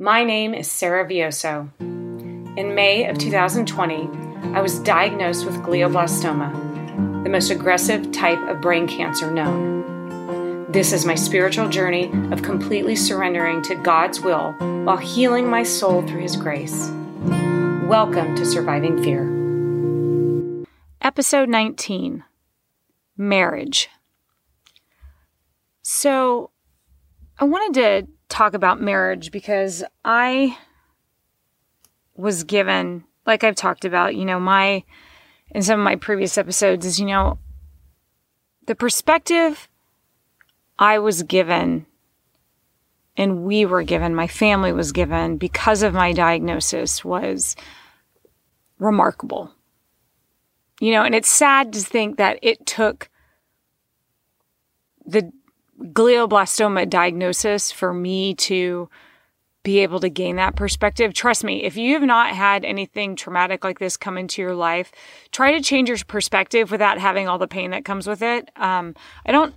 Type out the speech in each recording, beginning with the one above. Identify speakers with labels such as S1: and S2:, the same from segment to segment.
S1: My name is Sarah Vioso. In May of 2020, I was diagnosed with glioblastoma, the most aggressive type of brain cancer known. This is my spiritual journey of completely surrendering to God's will while healing my soul through His grace. Welcome to Surviving Fear. Episode 19 Marriage. So, I wanted to talk about marriage because I was given, like I've talked about, you know, my, in some of my previous episodes, is, you know, the perspective I was given and we were given, my family was given because of my diagnosis was remarkable. You know, and it's sad to think that it took the glioblastoma diagnosis for me to be able to gain that perspective. Trust me, if you have not had anything traumatic like this come into your life, try to change your perspective without having all the pain that comes with it. Um, I don't,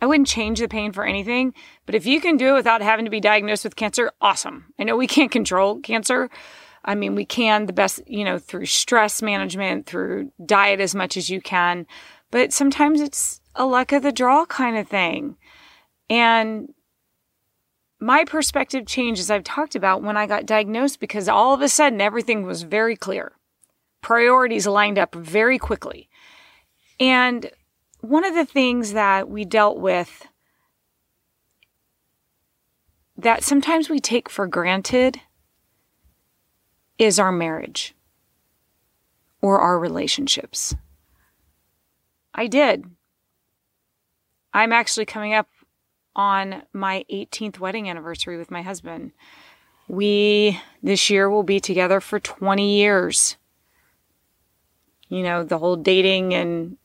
S1: I wouldn't change the pain for anything, but if you can do it without having to be diagnosed with cancer, awesome. I know we can't control cancer. I mean, we can the best, you know, through stress management, through diet as much as you can, but sometimes it's a luck of the draw kind of thing. And my perspective changed, as I've talked about, when I got diagnosed because all of a sudden everything was very clear. Priorities lined up very quickly. And one of the things that we dealt with that sometimes we take for granted is our marriage or our relationships. I did. I'm actually coming up on my 18th wedding anniversary with my husband. We this year will be together for 20 years. You know, the whole dating and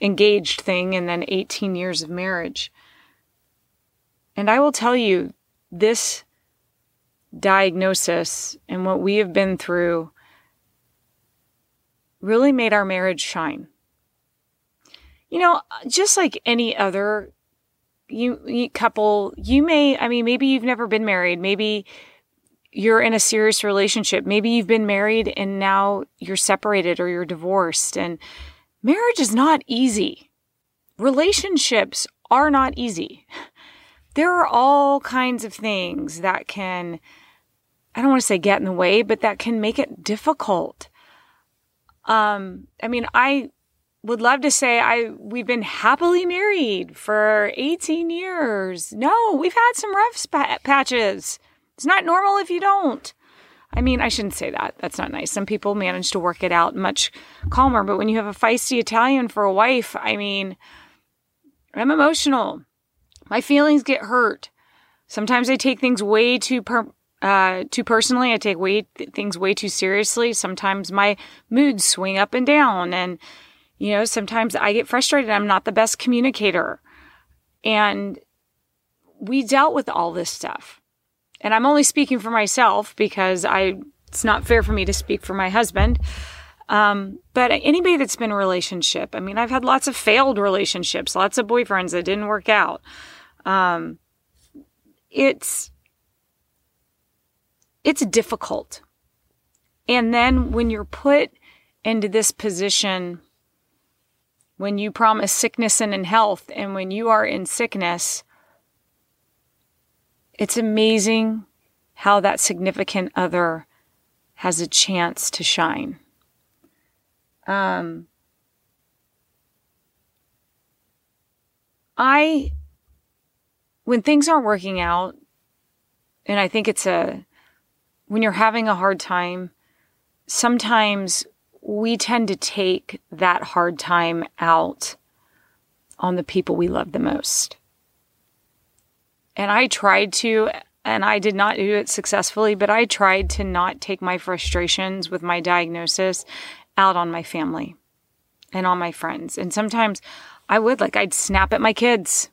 S1: engaged thing, and then 18 years of marriage. And I will tell you, this diagnosis and what we have been through really made our marriage shine. You know, just like any other you, you couple, you may, I mean, maybe you've never been married. Maybe you're in a serious relationship. Maybe you've been married and now you're separated or you're divorced. And marriage is not easy. Relationships are not easy. There are all kinds of things that can, I don't want to say get in the way, but that can make it difficult. Um, I mean, I would love to say I we've been happily married for 18 years. No, we've had some rough sp- patches. It's not normal if you don't. I mean, I shouldn't say that. That's not nice. Some people manage to work it out much calmer, but when you have a feisty Italian for a wife, I mean, I'm emotional. My feelings get hurt. Sometimes I take things way too per- uh, too personally. I take way things way too seriously. Sometimes my moods swing up and down, and you know, sometimes I get frustrated. I'm not the best communicator. And we dealt with all this stuff. And I'm only speaking for myself because I it's not fair for me to speak for my husband. Um, but anybody that's been in a relationship, I mean, I've had lots of failed relationships, lots of boyfriends that didn't work out. Um, it's it's difficult. And then when you're put into this position when you promise sickness and in health, and when you are in sickness, it's amazing how that significant other has a chance to shine. Um, I, when things aren't working out, and I think it's a, when you're having a hard time, sometimes we tend to take that hard time out on the people we love the most. And I tried to, and I did not do it successfully, but I tried to not take my frustrations with my diagnosis out on my family and on my friends. And sometimes I would, like, I'd snap at my kids.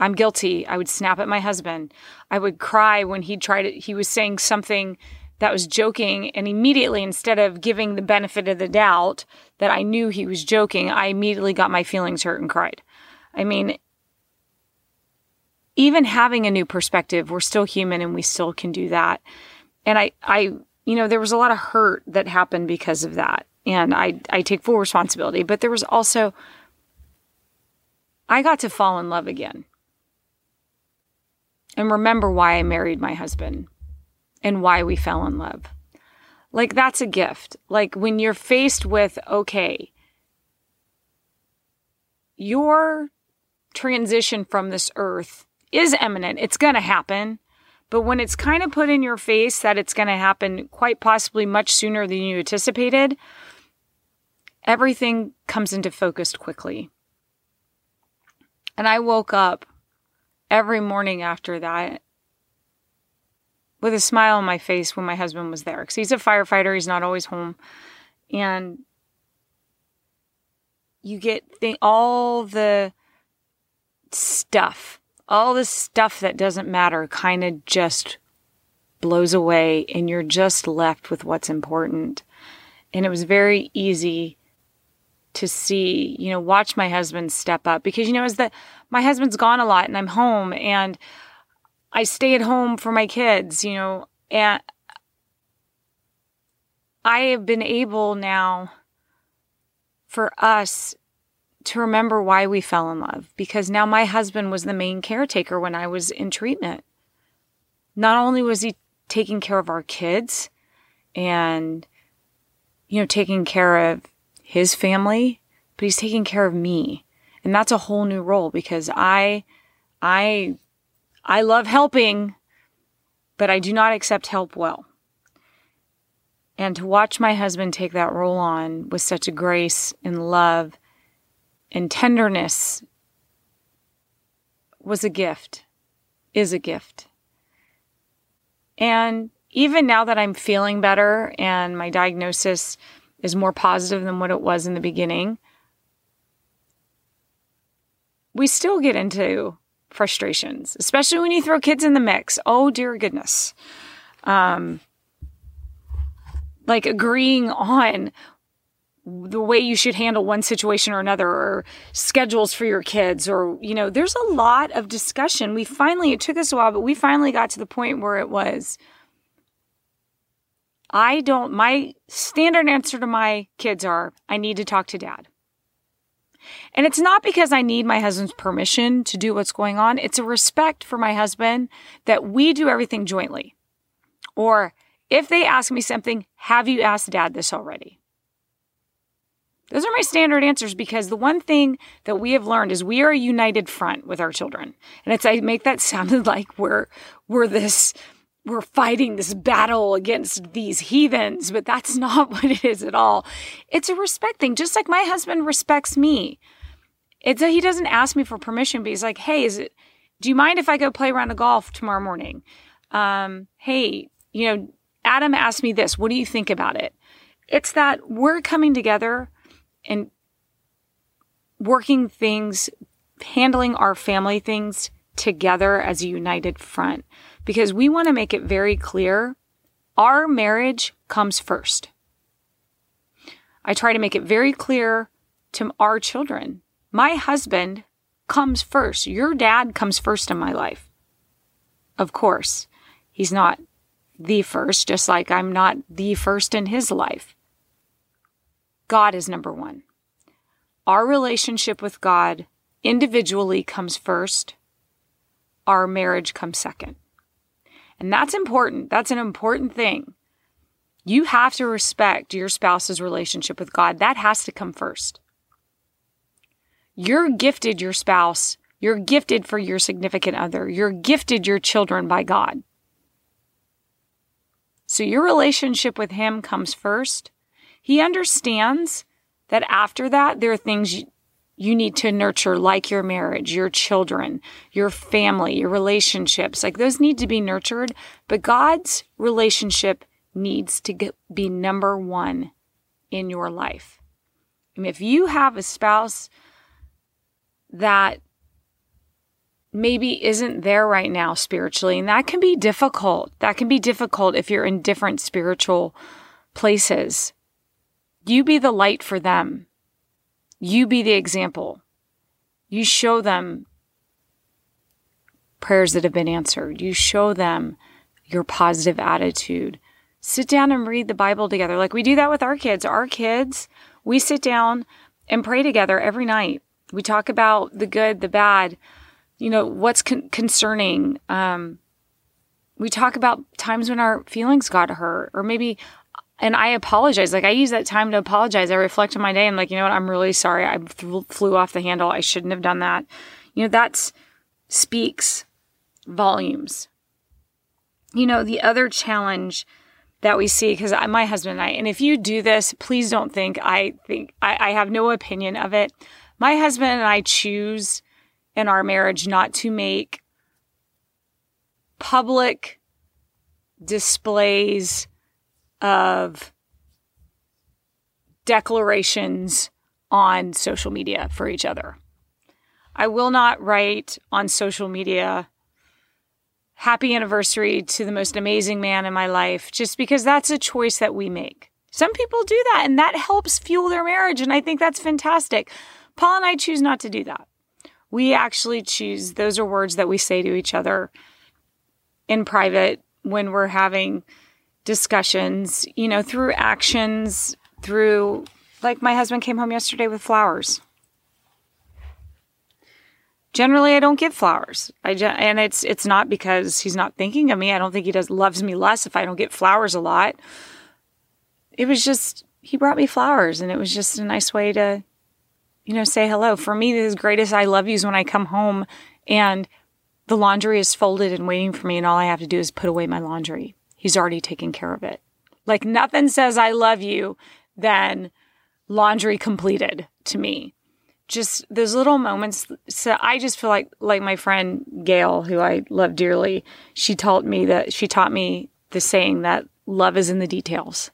S1: I'm guilty. I would snap at my husband. I would cry when he tried it. He was saying something that was joking and immediately instead of giving the benefit of the doubt that I knew he was joking, I immediately got my feelings hurt and cried. I mean, even having a new perspective, we're still human and we still can do that. And I, I, you know, there was a lot of hurt that happened because of that. And I, I take full responsibility, but there was also, I got to fall in love again and remember why I married my husband and why we fell in love. Like, that's a gift. Like, when you're faced with, okay, your transition from this earth is imminent, it's going to happen. But when it's kind of put in your face that it's going to happen quite possibly much sooner than you anticipated, everything comes into focus quickly. And I woke up every morning after that with a smile on my face when my husband was there because he's a firefighter he's not always home. And you get th- all the stuff all the stuff that doesn't matter kind of just blows away and you're just left with what's important. And it was very easy to see, you know, watch my husband step up because, you know, as the, my husband's gone a lot and I'm home and I stay at home for my kids, you know, and I have been able now for us to remember why we fell in love because now my husband was the main caretaker when I was in treatment. Not only was he taking care of our kids and, you know, taking care of his family, but he's taking care of me. And that's a whole new role because I, I, I love helping, but I do not accept help well. And to watch my husband take that role on with such a grace and love and tenderness was a gift, is a gift. And even now that I'm feeling better and my diagnosis is more positive than what it was in the beginning, we still get into frustrations, especially when you throw kids in the mix. Oh, dear goodness. Um, like agreeing on the way you should handle one situation or another or schedules for your kids or you know there's a lot of discussion we finally it took us a while but we finally got to the point where it was I don't, my standard answer to my kids are, I need to talk to dad. And it's not because I need my husband's permission to do what's going on. It's a respect for my husband that we do everything jointly. Or if they ask me something, have you asked dad this already? Those are my standard answers because the one thing that we have learned is we are a united front with our children. And it's I make that sounded like we're we're this we're fighting this battle against these heathens, but that's not what it is at all. It's a respect thing, just like my husband respects me. It's a, he doesn't ask me for permission, but he's like, "Hey, is it? Do you mind if I go play around the golf tomorrow morning? Um, hey, you know, Adam asked me this. What do you think about it? It's that we're coming together and working things, handling our family things together as a united front because we want to make it very clear our marriage comes first. I try to make it very clear to our children my husband comes first. Your dad comes first in my life. Of course, he's not the first, just like I'm not the first in his life. God is number one. Our relationship with God individually comes first, our marriage comes second. And that's important. That's an important thing. You have to respect your spouse's relationship with God. That has to come first. You're gifted your spouse. You're gifted for your significant other. You're gifted your children by God. So your relationship with Him comes first. He understands that after that, there are things you need to nurture like your marriage, your children, your family, your relationships. Like those need to be nurtured, but God's relationship needs to get, be number one in your life. If you have a spouse that maybe isn't there right now spiritually, and that can be difficult. That can be difficult if you're in different spiritual places. You be the light for them you be the example. You show them prayers that have been answered. You show them your positive attitude. Sit down and read the Bible together. Like we do that with our kids. Our kids, we sit down and pray together every night. We talk about the good, the bad, you know, what's con- concerning. Um, we talk about times when our feelings got hurt, or maybe, and I apologize. Like I use that time to apologize. I reflect on my day. and like, you know what? I'm really sorry. I th- flew off the handle. I shouldn't have done that. You know, that speaks volumes. You know, the other challenge that we see, because my husband and I, and if you do this, please don't think I think I, I have no opinion of it. My husband and I choose in our marriage not to make public displays of declarations on social media for each other. I will not write on social media happy anniversary to the most amazing man in my life just because that's a choice that we make. Some people do that and that helps fuel their marriage. And I think that's fantastic. Paul and I choose not to do that. We actually choose, those are words that we say to each other in private when we're having discussions, you know, through actions, through, like my husband came home yesterday with flowers. Generally, I don't give flowers. I and it's it's not because he's not thinking of me. I don't think he does loves me less if I don't get flowers a lot. It was just he brought me flowers, and it was just a nice way to, you know, say hello. For me, the greatest I love you" is when I come home and the laundry is folded and waiting for me, and all I have to do is put away my laundry. He's already taken care of it. Like nothing says I love you than laundry completed to me just those little moments. So I just feel like, like my friend Gail, who I love dearly, she taught me that she taught me the saying that love is in the details.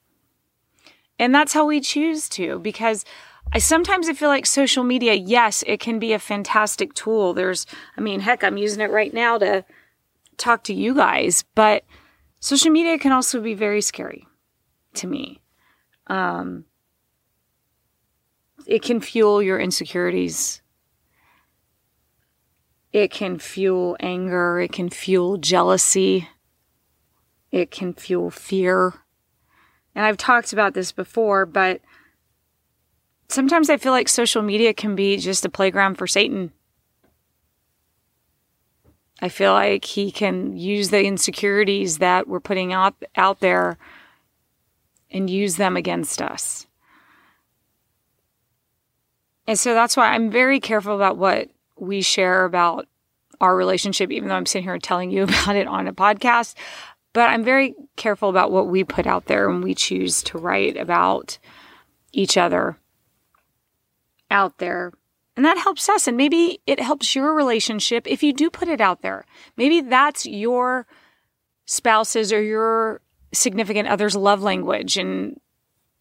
S1: And that's how we choose to, because I sometimes I feel like social media, yes, it can be a fantastic tool. There's, I mean, heck, I'm using it right now to talk to you guys, but social media can also be very scary to me. Um, it can fuel your insecurities. It can fuel anger. It can fuel jealousy. It can fuel fear. And I've talked about this before, but sometimes I feel like social media can be just a playground for Satan. I feel like he can use the insecurities that we're putting out, out there and use them against us. And so that's why I'm very careful about what we share about our relationship, even though I'm sitting here telling you about it on a podcast. But I'm very careful about what we put out there when we choose to write about each other out there. And that helps us. And maybe it helps your relationship if you do put it out there. Maybe that's your spouse's or your significant other's love language. And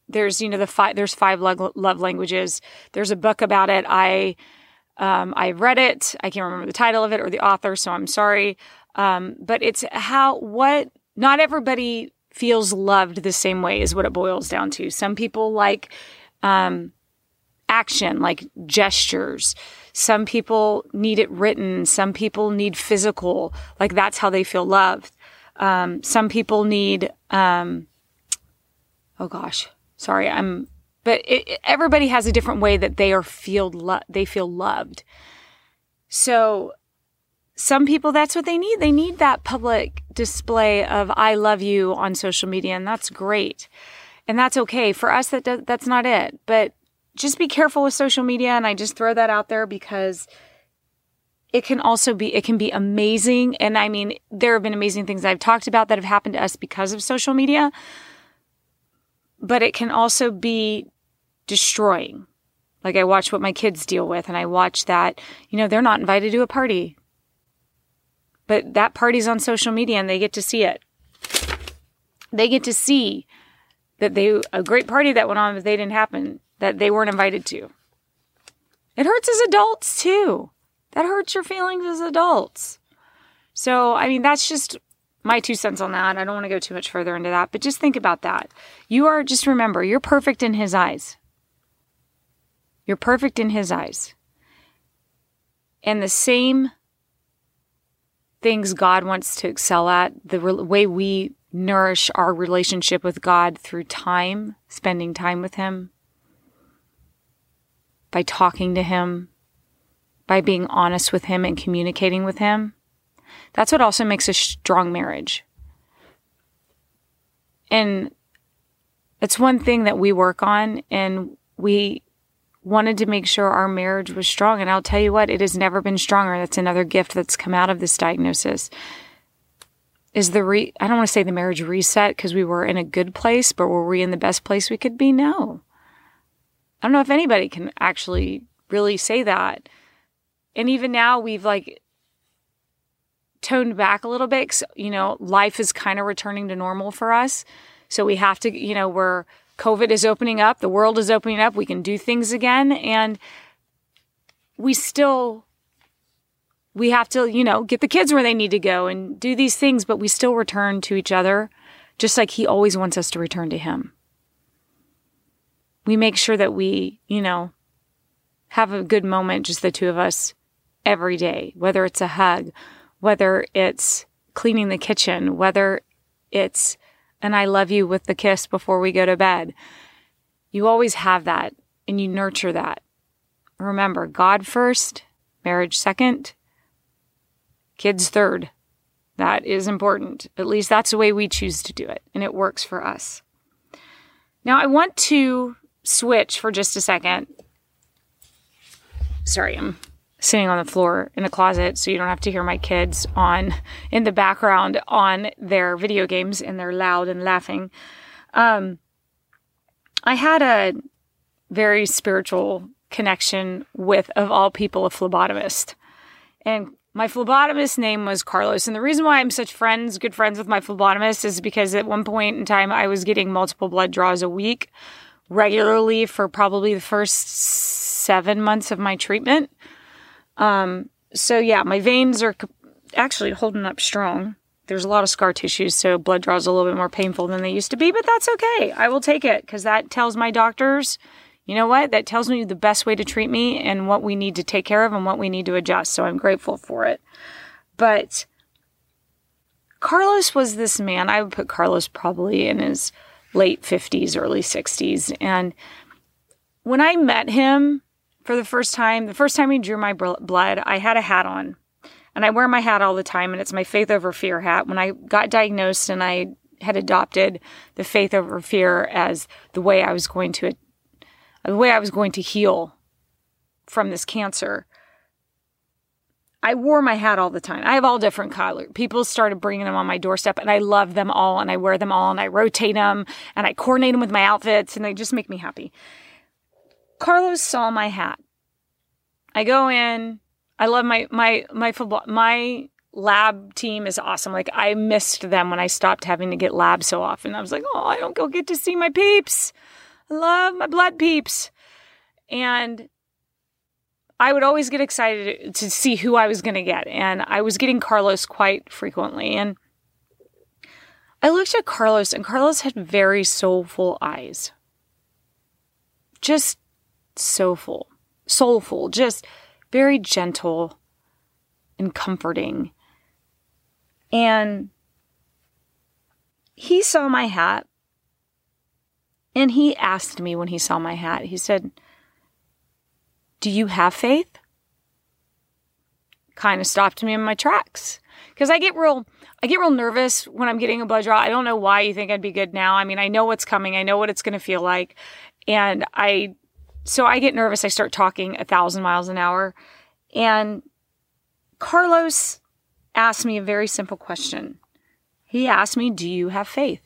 S1: there's you know the five there's five love languages there's a book about it i um, i read it i can't remember the title of it or the author so i'm sorry um, but it's how what not everybody feels loved the same way is what it boils down to some people like um, action like gestures some people need it written some people need physical like that's how they feel loved um, some people need um, oh gosh Sorry, I'm. But it, everybody has a different way that they are feel lo- they feel loved. So some people that's what they need. They need that public display of I love you on social media and that's great. And that's okay. For us that does, that's not it. But just be careful with social media and I just throw that out there because it can also be it can be amazing and I mean there have been amazing things I've talked about that have happened to us because of social media but it can also be destroying. Like I watch what my kids deal with and I watch that, you know, they're not invited to a party. But that party's on social media and they get to see it. They get to see that they a great party that went on but they didn't happen, that they weren't invited to. It hurts as adults too. That hurts your feelings as adults. So, I mean, that's just my two cents on that. I don't want to go too much further into that, but just think about that. You are, just remember, you're perfect in His eyes. You're perfect in His eyes. And the same things God wants to excel at, the re- way we nourish our relationship with God through time, spending time with Him, by talking to Him, by being honest with Him and communicating with Him. That's what also makes a strong marriage. And it's one thing that we work on, and we wanted to make sure our marriage was strong. And I'll tell you what, it has never been stronger. That's another gift that's come out of this diagnosis. Is the re, I don't want to say the marriage reset because we were in a good place, but were we in the best place we could be? No. I don't know if anybody can actually really say that. And even now, we've like toned back a little bit. You know, life is kind of returning to normal for us. So we have to, you know, we're COVID is opening up, the world is opening up, we can do things again. And we still, we have to, you know, get the kids where they need to go and do these things, but we still return to each other just like He always wants us to return to Him. We make sure that we, you know, have a good moment, just the two of us, every day, whether it's a hug, whether it's cleaning the kitchen, whether it's and I love you with the kiss before we go to bed. You always have that and you nurture that. Remember, God first, marriage second, kids third. That is important. At least that's the way we choose to do it, and it works for us. Now, I want to switch for just a second. Sorry, I'm sitting on the floor in the closet so you don't have to hear my kids on in the background on their video games and they're loud and laughing. Um, I had a very spiritual connection with, of all people, a phlebotomist. And my phlebotomist name was Carlos. And the reason why I'm such friends, good friends with my phlebotomist is because at one point in time I was getting multiple blood draws a week regularly for probably the first seven months of my treatment. Um, so yeah, my veins are actually holding up strong. There's a lot of scar tissue, so blood draws a little bit more painful than they used to be, but that's okay. I will take it because that tells my doctors, you know what? That tells me the best way to treat me and what we need to take care of and what we need to adjust. So I'm grateful for it. But Carlos was this man. I would put Carlos probably in his late 50s, early 60s. And when I met him, for the first time, the first time he drew my blood, I had a hat on. And I wear my hat all the time, and it's my faith over fear hat. When I got diagnosed and I had adopted the faith over fear as the way I was going to, the way I was going to heal from this cancer, I wore my hat all the time. I have all different colors. People started bringing them on my doorstep, and I love them all, and I wear them all, and I rotate them, and I coordinate them with my outfits, and they just make me happy. Carlos saw my hat. I go in. I love my my my football my lab team is awesome. Like I missed them when I stopped having to get lab so often. I was like, oh, I don't go get to see my peeps. I love my blood peeps. And I would always get excited to see who I was going to get. And I was getting Carlos quite frequently. And I looked at Carlos, and Carlos had very soulful eyes. Just soulful, soulful, just very gentle and comforting. And he saw my hat and he asked me when he saw my hat, he said, Do you have faith? Kind of stopped me in my tracks. Because I get real I get real nervous when I'm getting a blood draw. I don't know why you think I'd be good now. I mean, I know what's coming. I know what it's going to feel like. And I so I get nervous. I start talking a thousand miles an hour. And Carlos asked me a very simple question. He asked me, Do you have faith?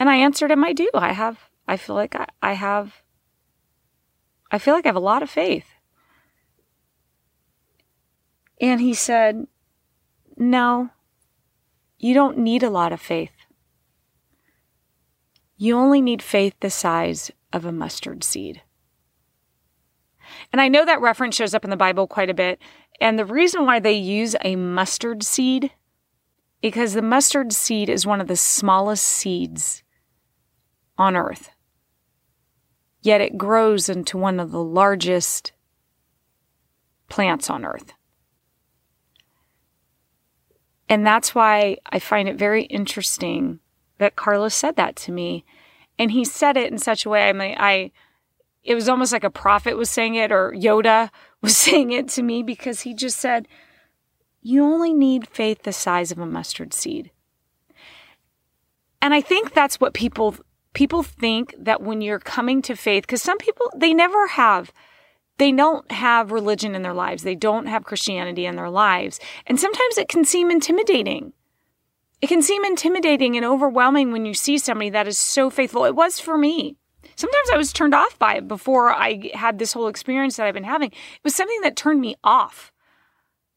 S1: And I answered him, I do. I have, I feel like I, I have, I feel like I have a lot of faith. And he said, No, you don't need a lot of faith. You only need faith the size of a mustard seed. And I know that reference shows up in the Bible quite a bit. And the reason why they use a mustard seed, because the mustard seed is one of the smallest seeds on earth. Yet it grows into one of the largest plants on earth. And that's why I find it very interesting that Carlos said that to me. And he said it in such a way, I mean, I, it was almost like a prophet was saying it or Yoda was saying it to me because he just said, you only need faith the size of a mustard seed. And I think that's what people people think that when you're coming to faith cuz some people they never have they don't have religion in their lives. They don't have Christianity in their lives. And sometimes it can seem intimidating. It can seem intimidating and overwhelming when you see somebody that is so faithful. It was for me. Sometimes I was turned off by it before I had this whole experience that I've been having. It was something that turned me off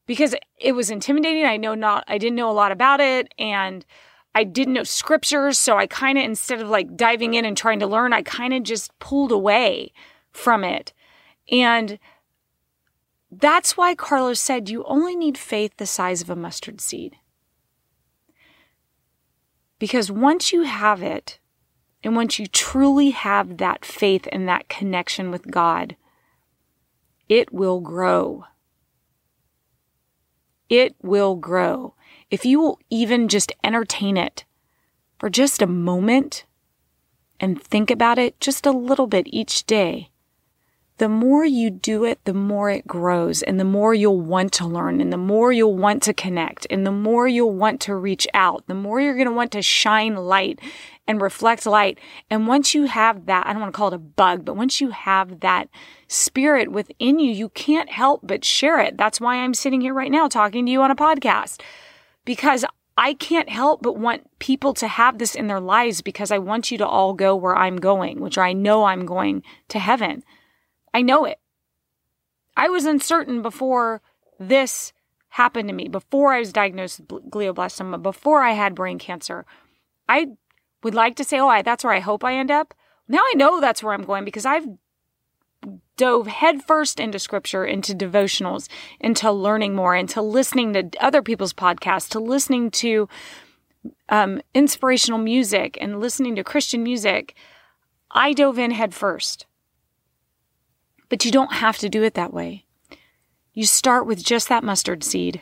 S1: because it was intimidating. I know not I didn't know a lot about it and I didn't know scriptures, so I kind of instead of like diving in and trying to learn, I kind of just pulled away from it. And that's why Carlos said you only need faith the size of a mustard seed. Because once you have it, and once you truly have that faith and that connection with God, it will grow. It will grow. If you will even just entertain it for just a moment and think about it just a little bit each day, the more you do it, the more it grows and the more you'll want to learn and the more you'll want to connect and the more you'll want to reach out, the more you're going to want to shine light and reflect light. And once you have that, I don't want to call it a bug, but once you have that spirit within you, you can't help but share it. That's why I'm sitting here right now talking to you on a podcast because I can't help but want people to have this in their lives because I want you to all go where I'm going, which I know I'm going to heaven. I know it. I was uncertain before this happened to me, before I was diagnosed with glioblastoma, before I had brain cancer. I would like to say, oh, I, that's where I hope I end up. Now I know that's where I'm going because I've dove headfirst into scripture, into devotionals, into learning more, into listening to other people's podcasts, to listening to um, inspirational music and listening to Christian music. I dove in headfirst. But you don't have to do it that way. You start with just that mustard seed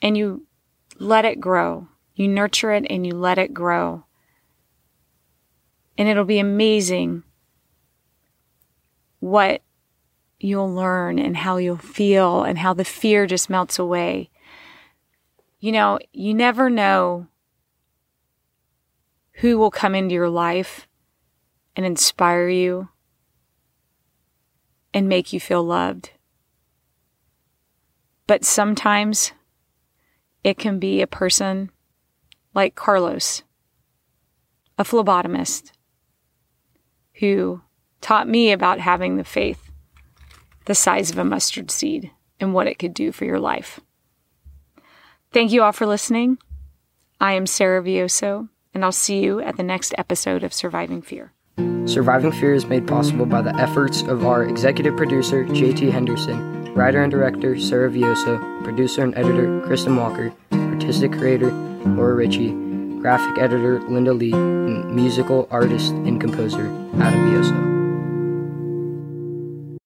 S1: and you let it grow. You nurture it and you let it grow. And it'll be amazing what you'll learn and how you'll feel and how the fear just melts away. You know, you never know who will come into your life and inspire you and make you feel loved. But sometimes it can be a person like Carlos, a phlebotomist, who taught me about having the faith the size of a mustard seed and what it could do for your life. Thank you all for listening. I am Sarah Vioso, and I'll see you at the next episode of Surviving Fear.
S2: Surviving Fear is made possible by the efforts of our executive producer, JT Henderson, writer and director, Sarah Vioso, producer and editor, Kristen Walker, artistic creator, Laura Ritchie, graphic editor, Linda Lee, and musical artist and composer, Adam Vioso.